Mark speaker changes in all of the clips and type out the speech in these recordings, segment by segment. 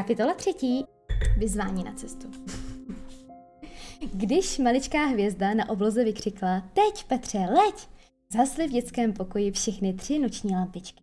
Speaker 1: Kapitola třetí. Vyzvání na cestu. Když maličká hvězda na obloze vykřikla Teď, Petře, leď! Zasly v dětském pokoji všechny tři noční lampičky.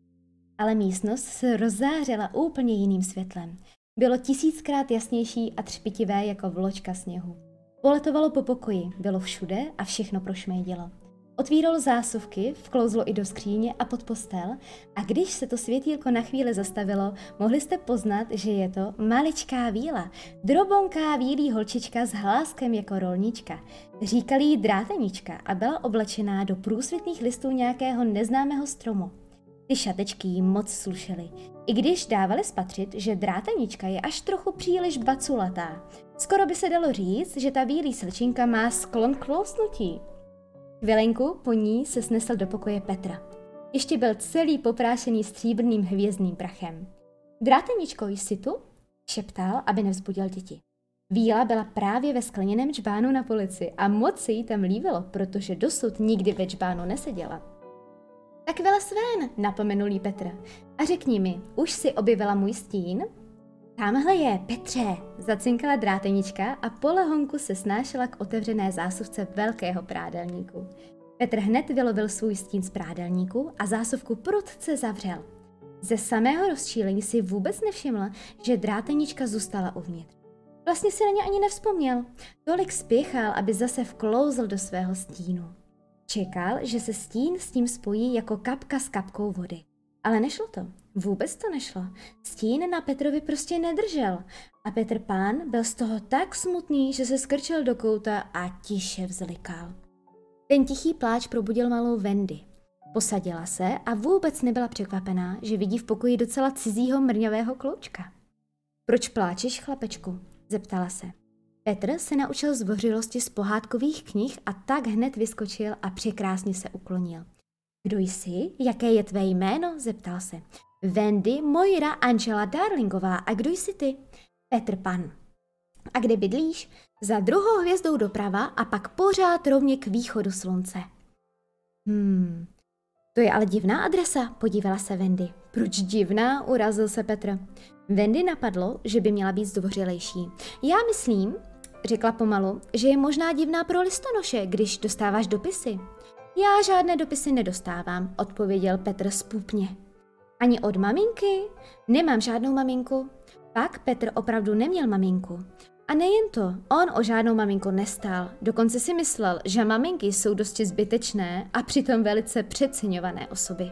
Speaker 1: Ale místnost se rozzářila úplně jiným světlem. Bylo tisíckrát jasnější a třpitivé jako vločka sněhu. Poletovalo po pokoji, bylo všude a všechno prošmédilo. Otvíralo zásuvky, vklouzlo i do skříně a pod postel a když se to světýlko na chvíli zastavilo, mohli jste poznat, že je to maličká víla, drobonká vílí holčička s hláskem jako rolnička. Říkali jí drátenička a byla oblečená do průsvitných listů nějakého neznámého stromu. Ty šatečky jí moc slušely, i když dávali spatřit, že drátenička je až trochu příliš baculatá. Skoro by se dalo říct, že ta vílí slčinka má sklon k tlousnutí. Chvilenku po ní se snesl do pokoje Petra. Ještě byl celý poprášený stříbrným hvězdným prachem. Dráteničko, jsi tu? Šeptal, aby nevzbudil děti. Víla byla právě ve skleněném čbánu na polici a moc se jí tam líbilo, protože dosud nikdy ve čbánu neseděla. Tak vele svén, napomenul jí Petr. A řekni mi, už si objevila můj stín? Tamhle je, Petře, zacinkala drátenička a po lehonku se snášela k otevřené zásuvce velkého prádelníku. Petr hned vylovil svůj stín z prádelníku a zásuvku prudce zavřel. Ze samého rozčílení si vůbec nevšiml, že drátenička zůstala uvnitř. Vlastně si na ně ani nevzpomněl. Tolik spěchal, aby zase vklouzl do svého stínu. Čekal, že se stín s tím spojí jako kapka s kapkou vody. Ale nešlo to. Vůbec to nešlo. Stín na Petrovi prostě nedržel. A Petr pán byl z toho tak smutný, že se skrčil do kouta a tiše vzlikal. Ten tichý pláč probudil malou Wendy. Posadila se a vůbec nebyla překvapená, že vidí v pokoji docela cizího mrňavého kloučka. Proč pláčeš, chlapečku? zeptala se. Petr se naučil zvořilosti z pohádkových knih a tak hned vyskočil a překrásně se uklonil. Kdo jsi? Jaké je tvé jméno? zeptal se. Wendy Moira Angela Darlingová. A kdo jsi ty? Petr Pan. A kde bydlíš? Za druhou hvězdou doprava a pak pořád rovně k východu slunce. Hmm, to je ale divná adresa, podívala se Wendy. Proč divná? Urazil se Petr. Wendy napadlo, že by měla být zdvořilejší. Já myslím, řekla pomalu, že je možná divná pro listonoše, když dostáváš dopisy. Já žádné dopisy nedostávám, odpověděl Petr spupně. Ani od maminky? Nemám žádnou maminku. Pak Petr opravdu neměl maminku. A nejen to, on o žádnou maminku nestál. Dokonce si myslel, že maminky jsou dosti zbytečné a přitom velice přeceňované osoby.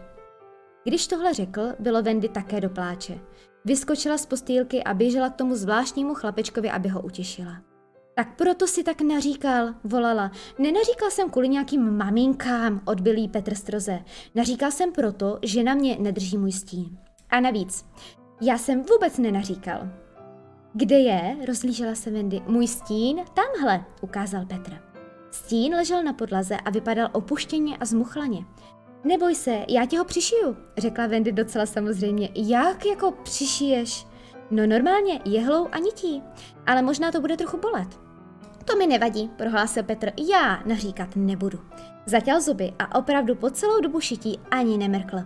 Speaker 1: Když tohle řekl, bylo Wendy také do pláče. Vyskočila z postýlky a běžela k tomu zvláštnímu chlapečkovi, aby ho utěšila. Tak proto si tak naříkal, volala. Nenaříkal jsem kvůli nějakým maminkám, odbylý Petr Stroze. Naříkal jsem proto, že na mě nedrží můj stín. A navíc, já jsem vůbec nenaříkal. Kde je, rozlížela se Wendy, můj stín? Tamhle, ukázal Petr. Stín ležel na podlaze a vypadal opuštěně a zmuchlaně. Neboj se, já ti ho přišiju, řekla Wendy docela samozřejmě. Jak jako přišiješ? No normálně, jehlou a nití, ale možná to bude trochu bolet. To mi nevadí, prohlásil Petr, já naříkat nebudu. Zatěl zuby a opravdu po celou dobu šití ani nemrkl.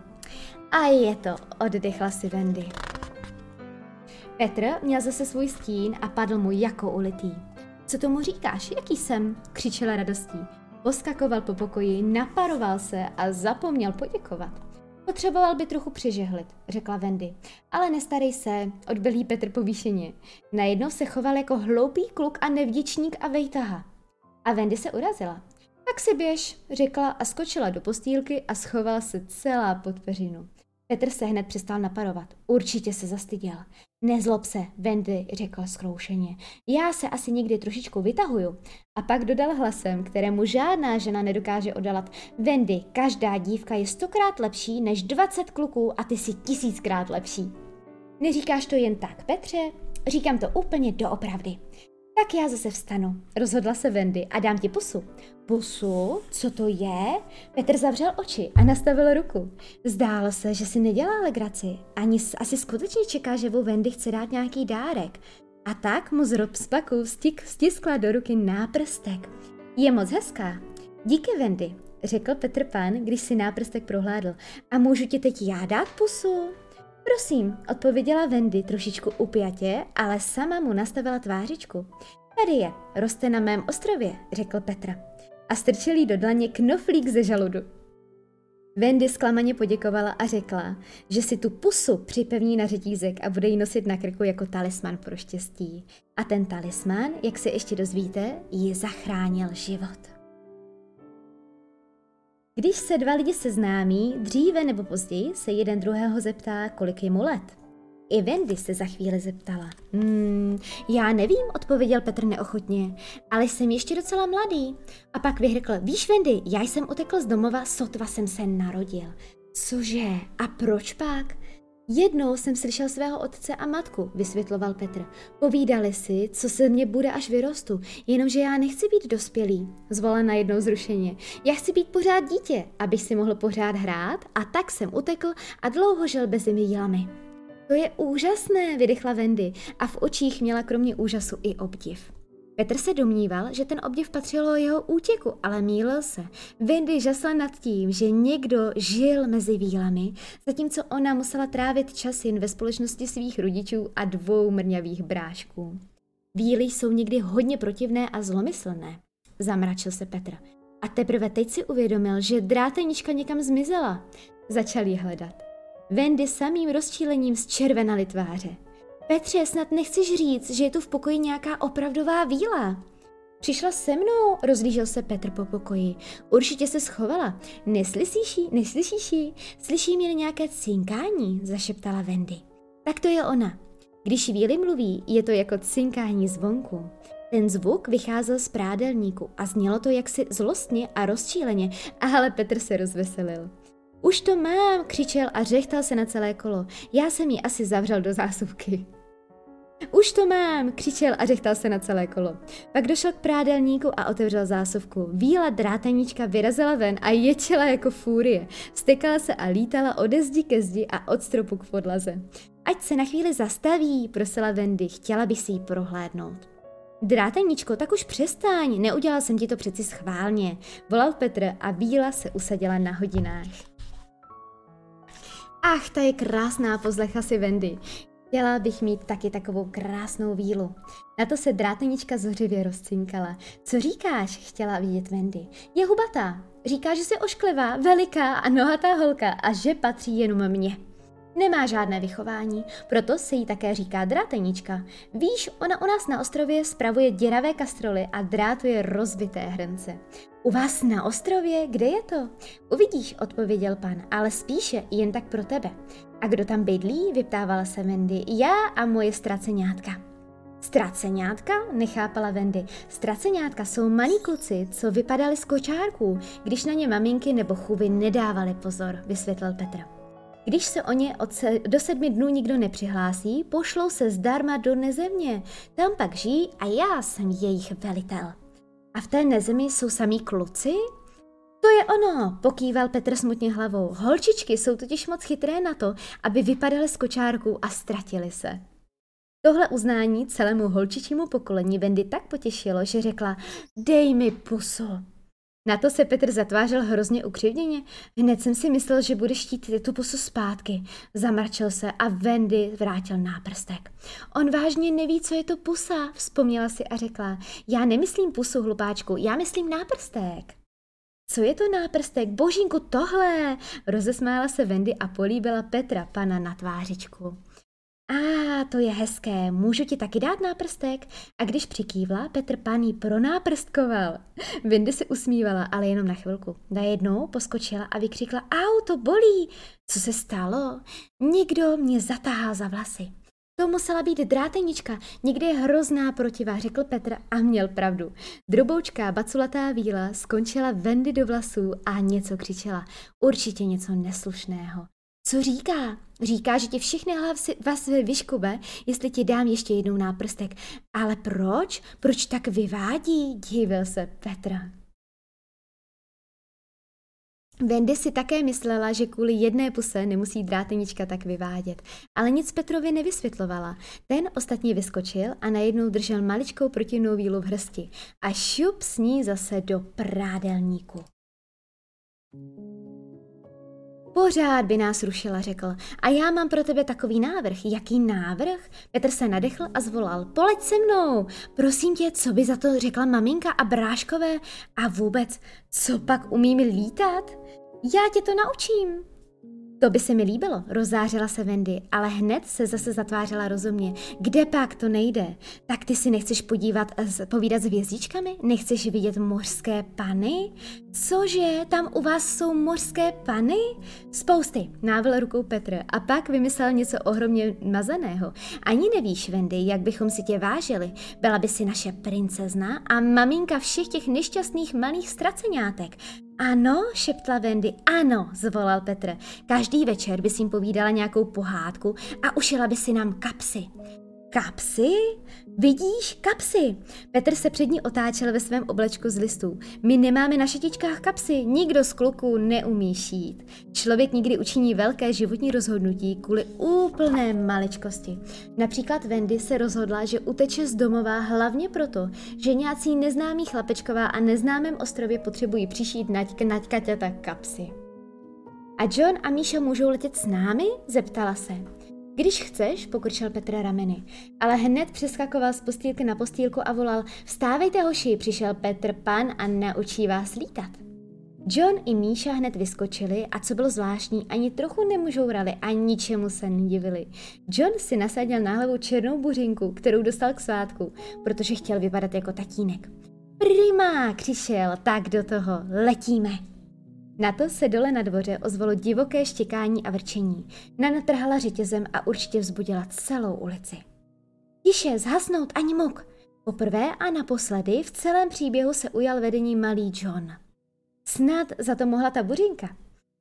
Speaker 1: A je to, oddechla si Wendy. Petr měl zase svůj stín a padl mu jako ulitý. Co tomu říkáš, jaký jsem? křičela radostí. Poskakoval po pokoji, naparoval se a zapomněl poděkovat. Potřeboval by trochu přižehlit, řekla Wendy. Ale nestarej se, odbylý Petr povýšeně. Najednou se choval jako hloupý kluk a nevděčník a vejtaha. A Wendy se urazila. Tak si běž, řekla a skočila do postýlky a schovala se celá pod peřinu. Petr se hned přestal naparovat. Určitě se zastyděl. Nezlob se, Wendy, řekl zkroušeně. Já se asi někdy trošičku vytahuju. A pak dodal hlasem, kterému žádná žena nedokáže odalat. Wendy, každá dívka je stokrát lepší než 20 kluků a ty si tisíckrát lepší. Neříkáš to jen tak, Petře? Říkám to úplně doopravdy. Tak já zase vstanu, rozhodla se Wendy a dám ti pusu. Pusu? Co to je? Petr zavřel oči a nastavil ruku. Zdálo se, že si nedělá legraci. Ani asi skutečně čeká, že mu Wendy chce dát nějaký dárek. A tak mu z rozpaku stik, stiskla do ruky náprstek. Je moc hezká. Díky, Wendy, řekl Petr Pan, když si náprstek prohlédl. A můžu ti teď já dát pusu? Prosím, odpověděla Wendy trošičku upjatě, ale sama mu nastavila tvářičku. Tady je, roste na mém ostrově, řekl Petra. A strčil jí do dlaně knoflík ze žaludu. Wendy zklamaně poděkovala a řekla, že si tu pusu připevní na řetízek a bude ji nosit na krku jako talisman pro štěstí. A ten talisman, jak se ještě dozvíte, ji zachránil život. Když se dva lidi seznámí, dříve nebo později se jeden druhého zeptá, kolik je mu let. I Wendy se za chvíli zeptala. Hmm, já nevím, odpověděl Petr neochotně, ale jsem ještě docela mladý. A pak vyhrkl, víš Wendy, já jsem utekl z domova, sotva jsem se narodil. Cože? A proč pak? Jednou jsem slyšel svého otce a matku, vysvětloval Petr. Povídali si, co se mně bude, až vyrostu, jenomže já nechci být dospělý, na jednou zrušeně. Já chci být pořád dítě, abych si mohl pořád hrát a tak jsem utekl a dlouho žil bez jílami. To je úžasné, vydechla Wendy a v očích měla kromě úžasu i obdiv. Petr se domníval, že ten obdiv patřilo jeho útěku, ale mýlil se. Wendy žasla nad tím, že někdo žil mezi vílami, zatímco ona musela trávit čas jen ve společnosti svých rodičů a dvou mrňavých brášků. Víly jsou někdy hodně protivné a zlomyslné, zamračil se Petr. A teprve teď si uvědomil, že drátenička někam zmizela. Začal ji hledat. Wendy samým rozčílením z červenaly tváře. Petře, snad nechceš říct, že je tu v pokoji nějaká opravdová víla? Přišla se mnou, rozlížel se Petr po pokoji. Určitě se schovala. Neslyšíš jí, neslyšíš jí? Slyším jen nějaké cinkání, zašeptala Wendy. Tak to je ona. Když víly mluví, je to jako cinkání zvonku. Ten zvuk vycházel z prádelníku a znělo to jaksi zlostně a rozčíleně, ale Petr se rozveselil. Už to mám, křičel a řechtal se na celé kolo. Já jsem ji asi zavřel do zásuvky. Už to mám, křičel a řechtal se na celé kolo. Pak došel k prádelníku a otevřel zásuvku. Víla drátenička vyrazila ven a ječela jako fúrie. Stekala se a lítala ode zdi ke zdi a od stropu k podlaze. Ať se na chvíli zastaví, prosila Wendy, chtěla bych si ji prohlédnout. Dráteničko, tak už přestaň, neudělal jsem ti to přeci schválně, volal Petr a Víla se usadila na hodinách. Ach, ta je krásná, pozlecha si Wendy. Chtěla bych mít taky takovou krásnou vílu. Na to se drátenička zořivě rozcinkala. Co říkáš? Chtěla vidět Wendy. Je hubatá. Říká, že se ošklivá, veliká a nohatá holka a že patří jenom mně. Nemá žádné vychování, proto se jí také říká drátenička. Víš, ona u nás na ostrově spravuje děravé kastroly a drátuje rozbité hrnce. U vás na ostrově? Kde je to? Uvidíš, odpověděl pan, ale spíše jen tak pro tebe. A kdo tam bydlí? vyptávala se Wendy. Já a moje ztraceňátka. Ztraceňátka? Nechápala Wendy. Ztraceňátka jsou malí kluci, co vypadali z kočárků, když na ně maminky nebo chuvy nedávali pozor, vysvětlil Petr. Když se o ně od se, do sedmi dnů nikdo nepřihlásí, pošlou se zdarma do nezemě. Tam pak žijí a já jsem jejich velitel. A v té nezemi jsou samý kluci? To je ono, pokýval Petr smutně hlavou. Holčičky jsou totiž moc chytré na to, aby vypadaly z kočárků a ztratili se. Tohle uznání celému holčičímu pokolení Wendy tak potěšilo, že řekla, dej mi pusu. Na to se Petr zatvářel hrozně ukřivděně. Hned jsem si myslel, že bude štít tu pusu zpátky. Zamrčil se a Wendy vrátil náprstek. On vážně neví, co je to pusa, vzpomněla si a řekla. Já nemyslím pusu, hlupáčku, já myslím náprstek. Co je to náprstek? Božínku, tohle! Rozesmála se Wendy a políbila Petra pana na tvářičku. A to je hezké, můžu ti taky dát náprstek? A když přikývla, Petr Pan jí pronáprstkoval. Vindy se usmívala, ale jenom na chvilku. Najednou poskočila a vykřikla, au, to bolí. Co se stalo? Někdo mě zatáhal za vlasy. To musela být drátenička, někde je hrozná protivá, řekl Petr a měl pravdu. Droboučká baculatá víla skončila Vendy do vlasů a něco křičela. Určitě něco neslušného. Co říká? Říká, že ti všechny hlavy vás vyškube, jestli ti dám ještě jednou náprstek. Ale proč? Proč tak vyvádí? Divil se Petra. Wendy si také myslela, že kvůli jedné puse nemusí drátenička tak vyvádět, ale nic Petrovi nevysvětlovala. Ten ostatně vyskočil a najednou držel maličkou protivnou vílu v hrsti a šup s ní zase do prádelníku. Pořád by nás rušila, řekl. A já mám pro tebe takový návrh. Jaký návrh? Petr se nadechl a zvolal. Poleď se mnou. Prosím tě, co by za to řekla maminka a bráškové? A vůbec, co pak umím lítat? Já tě to naučím. To by se mi líbilo, rozářila se Wendy, ale hned se zase zatvářela rozumně. Kde pak to nejde? Tak ty si nechceš podívat, povídat s hvězdičkami? Nechceš vidět mořské pany? Cože, tam u vás jsou mořské pany? Spousty, návil rukou Petr a pak vymyslel něco ohromně mazaného. Ani nevíš, Wendy, jak bychom si tě vážili. Byla by si naše princezna a maminka všech těch nešťastných malých ztraceňátek. Ano, šeptla Wendy. Ano, zvolal Petr. Každý večer by si jim povídala nějakou pohádku a ušila by si nám kapsy. Kapsy? Vidíš, kapsy. Petr se před ní otáčel ve svém oblečku z listů. My nemáme na šetičkách kapsy, nikdo z kluků neumí šít. Člověk nikdy učiní velké životní rozhodnutí kvůli úplné maličkosti. Například Wendy se rozhodla, že uteče z domova hlavně proto, že nějací neznámí chlapečková a neznámém ostrově potřebují přišít naťka naťkaťata kapsy. A John a Míša můžou letět s námi? zeptala se. Když chceš, pokrčil Petr rameny, ale hned přeskakoval z postýlky na postýlku a volal Vstávejte hoši, přišel Petr pan a naučí vás lítat. John i Míša hned vyskočili a co bylo zvláštní, ani trochu nemužourali a ničemu se nedivili. John si nasadil na hlavu černou buřinku, kterou dostal k svátku, protože chtěl vypadat jako tatínek. Prima, křišel, tak do toho, letíme. Na to se dole na dvoře ozvalo divoké štěkání a vrčení. Nana trhala řetězem a určitě vzbudila celou ulici. Tiše, zhasnout ani muk. Poprvé a naposledy v celém příběhu se ujal vedení malý John. Snad za to mohla ta buřinka.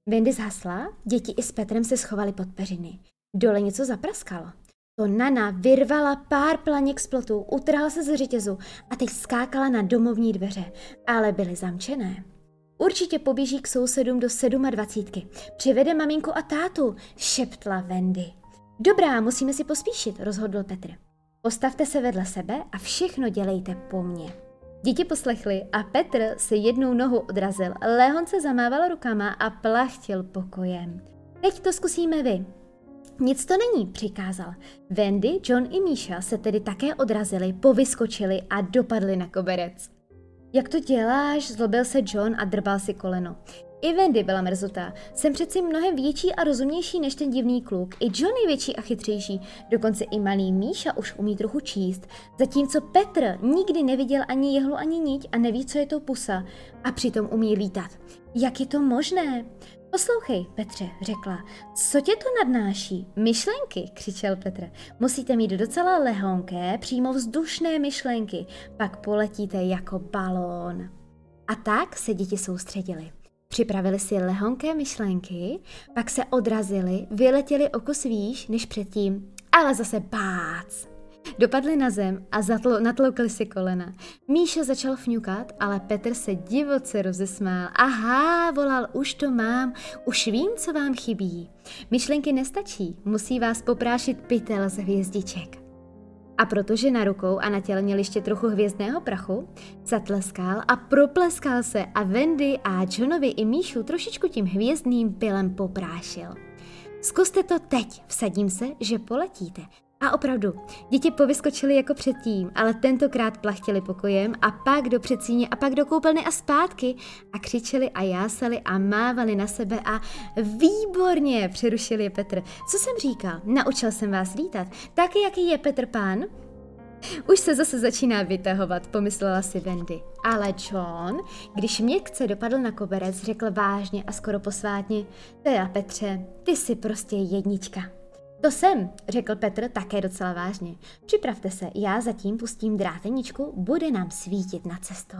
Speaker 1: Wendy zhasla, děti i s Petrem se schovali pod peřiny. Dole něco zapraskalo. To Nana vyrvala pár planěk z plotu, utrhla se z řetězu a teď skákala na domovní dveře, ale byly zamčené. Určitě poběží k sousedům do sedmadvacítky. Přivede maminku a tátu, šeptla Wendy. Dobrá, musíme si pospíšit, rozhodl Petr. Postavte se vedle sebe a všechno dělejte po mně. Děti poslechly a Petr se jednou nohou odrazil, Lehon se zamával rukama a plachtil pokojem. Teď to zkusíme vy. Nic to není, přikázal. Wendy, John i Míša se tedy také odrazili, povyskočili a dopadli na koberec. Jak to děláš? Zlobil se John a drbal si koleno. I Wendy byla mrzutá. Jsem přeci mnohem větší a rozumnější než ten divný kluk. I John je větší a chytřejší. Dokonce i malý Míša už umí trochu číst. Zatímco Petr nikdy neviděl ani jehlu, ani niť a neví, co je to pusa. A přitom umí lítat. Jak je to možné? Poslouchej, Petře, řekla, co tě to nadnáší? Myšlenky, křičel Petr. Musíte mít docela lehonké, přímo vzdušné myšlenky, pak poletíte jako balón. A tak se děti soustředili. Připravili si lehonké myšlenky, pak se odrazili, vyletěli o kus výš než předtím, ale zase bác. Dopadli na zem a zatlo, natloukli si kolena. Míša začal fňukat, ale Petr se divoce rozesmál. Aha, volal, už to mám, už vím, co vám chybí. Myšlenky nestačí, musí vás poprášit pytel z hvězdiček. A protože na rukou a na těle měl ještě trochu hvězdného prachu, zatleskal a propleskal se a Wendy a Johnovi i Míšu trošičku tím hvězdným pilem poprášil. Zkuste to teď, vsadím se, že poletíte. A opravdu, děti povyskočily jako předtím, ale tentokrát plachtili pokojem a pak do předsíně a pak do koupelny a zpátky a křičeli a jásali a mávali na sebe a výborně, přerušil je Petr. Co jsem říkal? Naučil jsem vás lítat. Taky jaký je Petr pán? Už se zase začíná vytahovat, pomyslela si Wendy. Ale John, když měkce dopadl na koberec, řekl vážně a skoro posvátně, teda Petře, ty jsi prostě jednička. To jsem, řekl Petr také docela vážně. Připravte se, já zatím pustím dráteničku, bude nám svítit na cestu.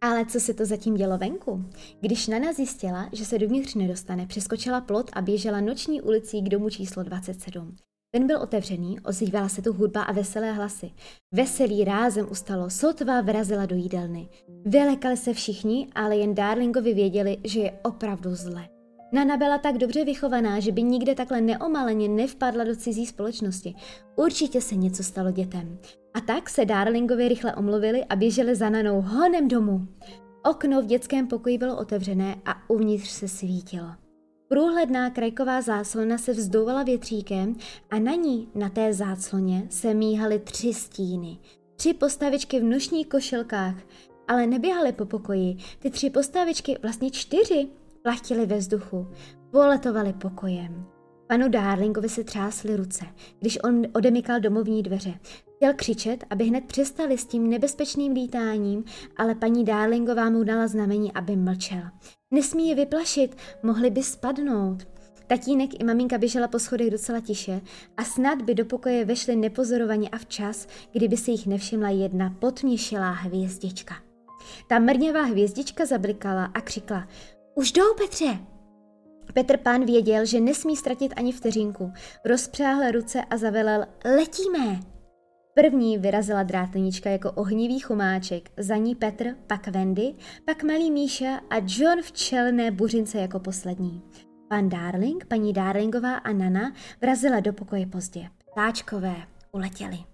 Speaker 1: Ale co se to zatím dělo venku? Když Nana zjistila, že se dovnitř nedostane, přeskočila plot a běžela noční ulicí k domu číslo 27. Ten byl otevřený, ozývala se tu hudba a veselé hlasy. Veselý rázem ustalo, sotva vrazila do jídelny. Vylekali se všichni, ale jen Darlingovi věděli, že je opravdu zle. Nana byla tak dobře vychovaná, že by nikde takhle neomaleně nevpadla do cizí společnosti. Určitě se něco stalo dětem. A tak se Darlingovi rychle omluvili a běželi za Nanou honem domů. Okno v dětském pokoji bylo otevřené a uvnitř se svítilo. Průhledná krajková záclona se vzdouvala větříkem a na ní, na té zácloně, se míhaly tři stíny. Tři postavičky v nošních košilkách, ale neběhaly po pokoji. Ty tři postavičky, vlastně čtyři, plachtily ve vzduchu, poletovaly pokojem. Panu Darlingovi se třásly ruce, když on odemykal domovní dveře. Chtěl křičet, aby hned přestali s tím nebezpečným lítáním, ale paní Darlingová mu dala znamení, aby mlčel. Nesmí je vyplašit, mohli by spadnout. Tatínek i maminka běžela po schodech docela tiše a snad by do pokoje vešly nepozorovaně a včas, kdyby si jich nevšimla jedna potměšilá hvězdička. Ta mrňavá hvězdička zablikala a křikla Už jdou, Petře! Petr pán věděl, že nesmí ztratit ani vteřinku. Rozpřáhl ruce a zavelel Letíme! První vyrazila drátlinička jako ohnivý chumáček, za ní Petr, pak Wendy, pak malý Míša a John v čelné buřince jako poslední. Pan Darling, paní Darlingová a Nana vrazila do pokoje pozdě. Ptáčkové uletěli.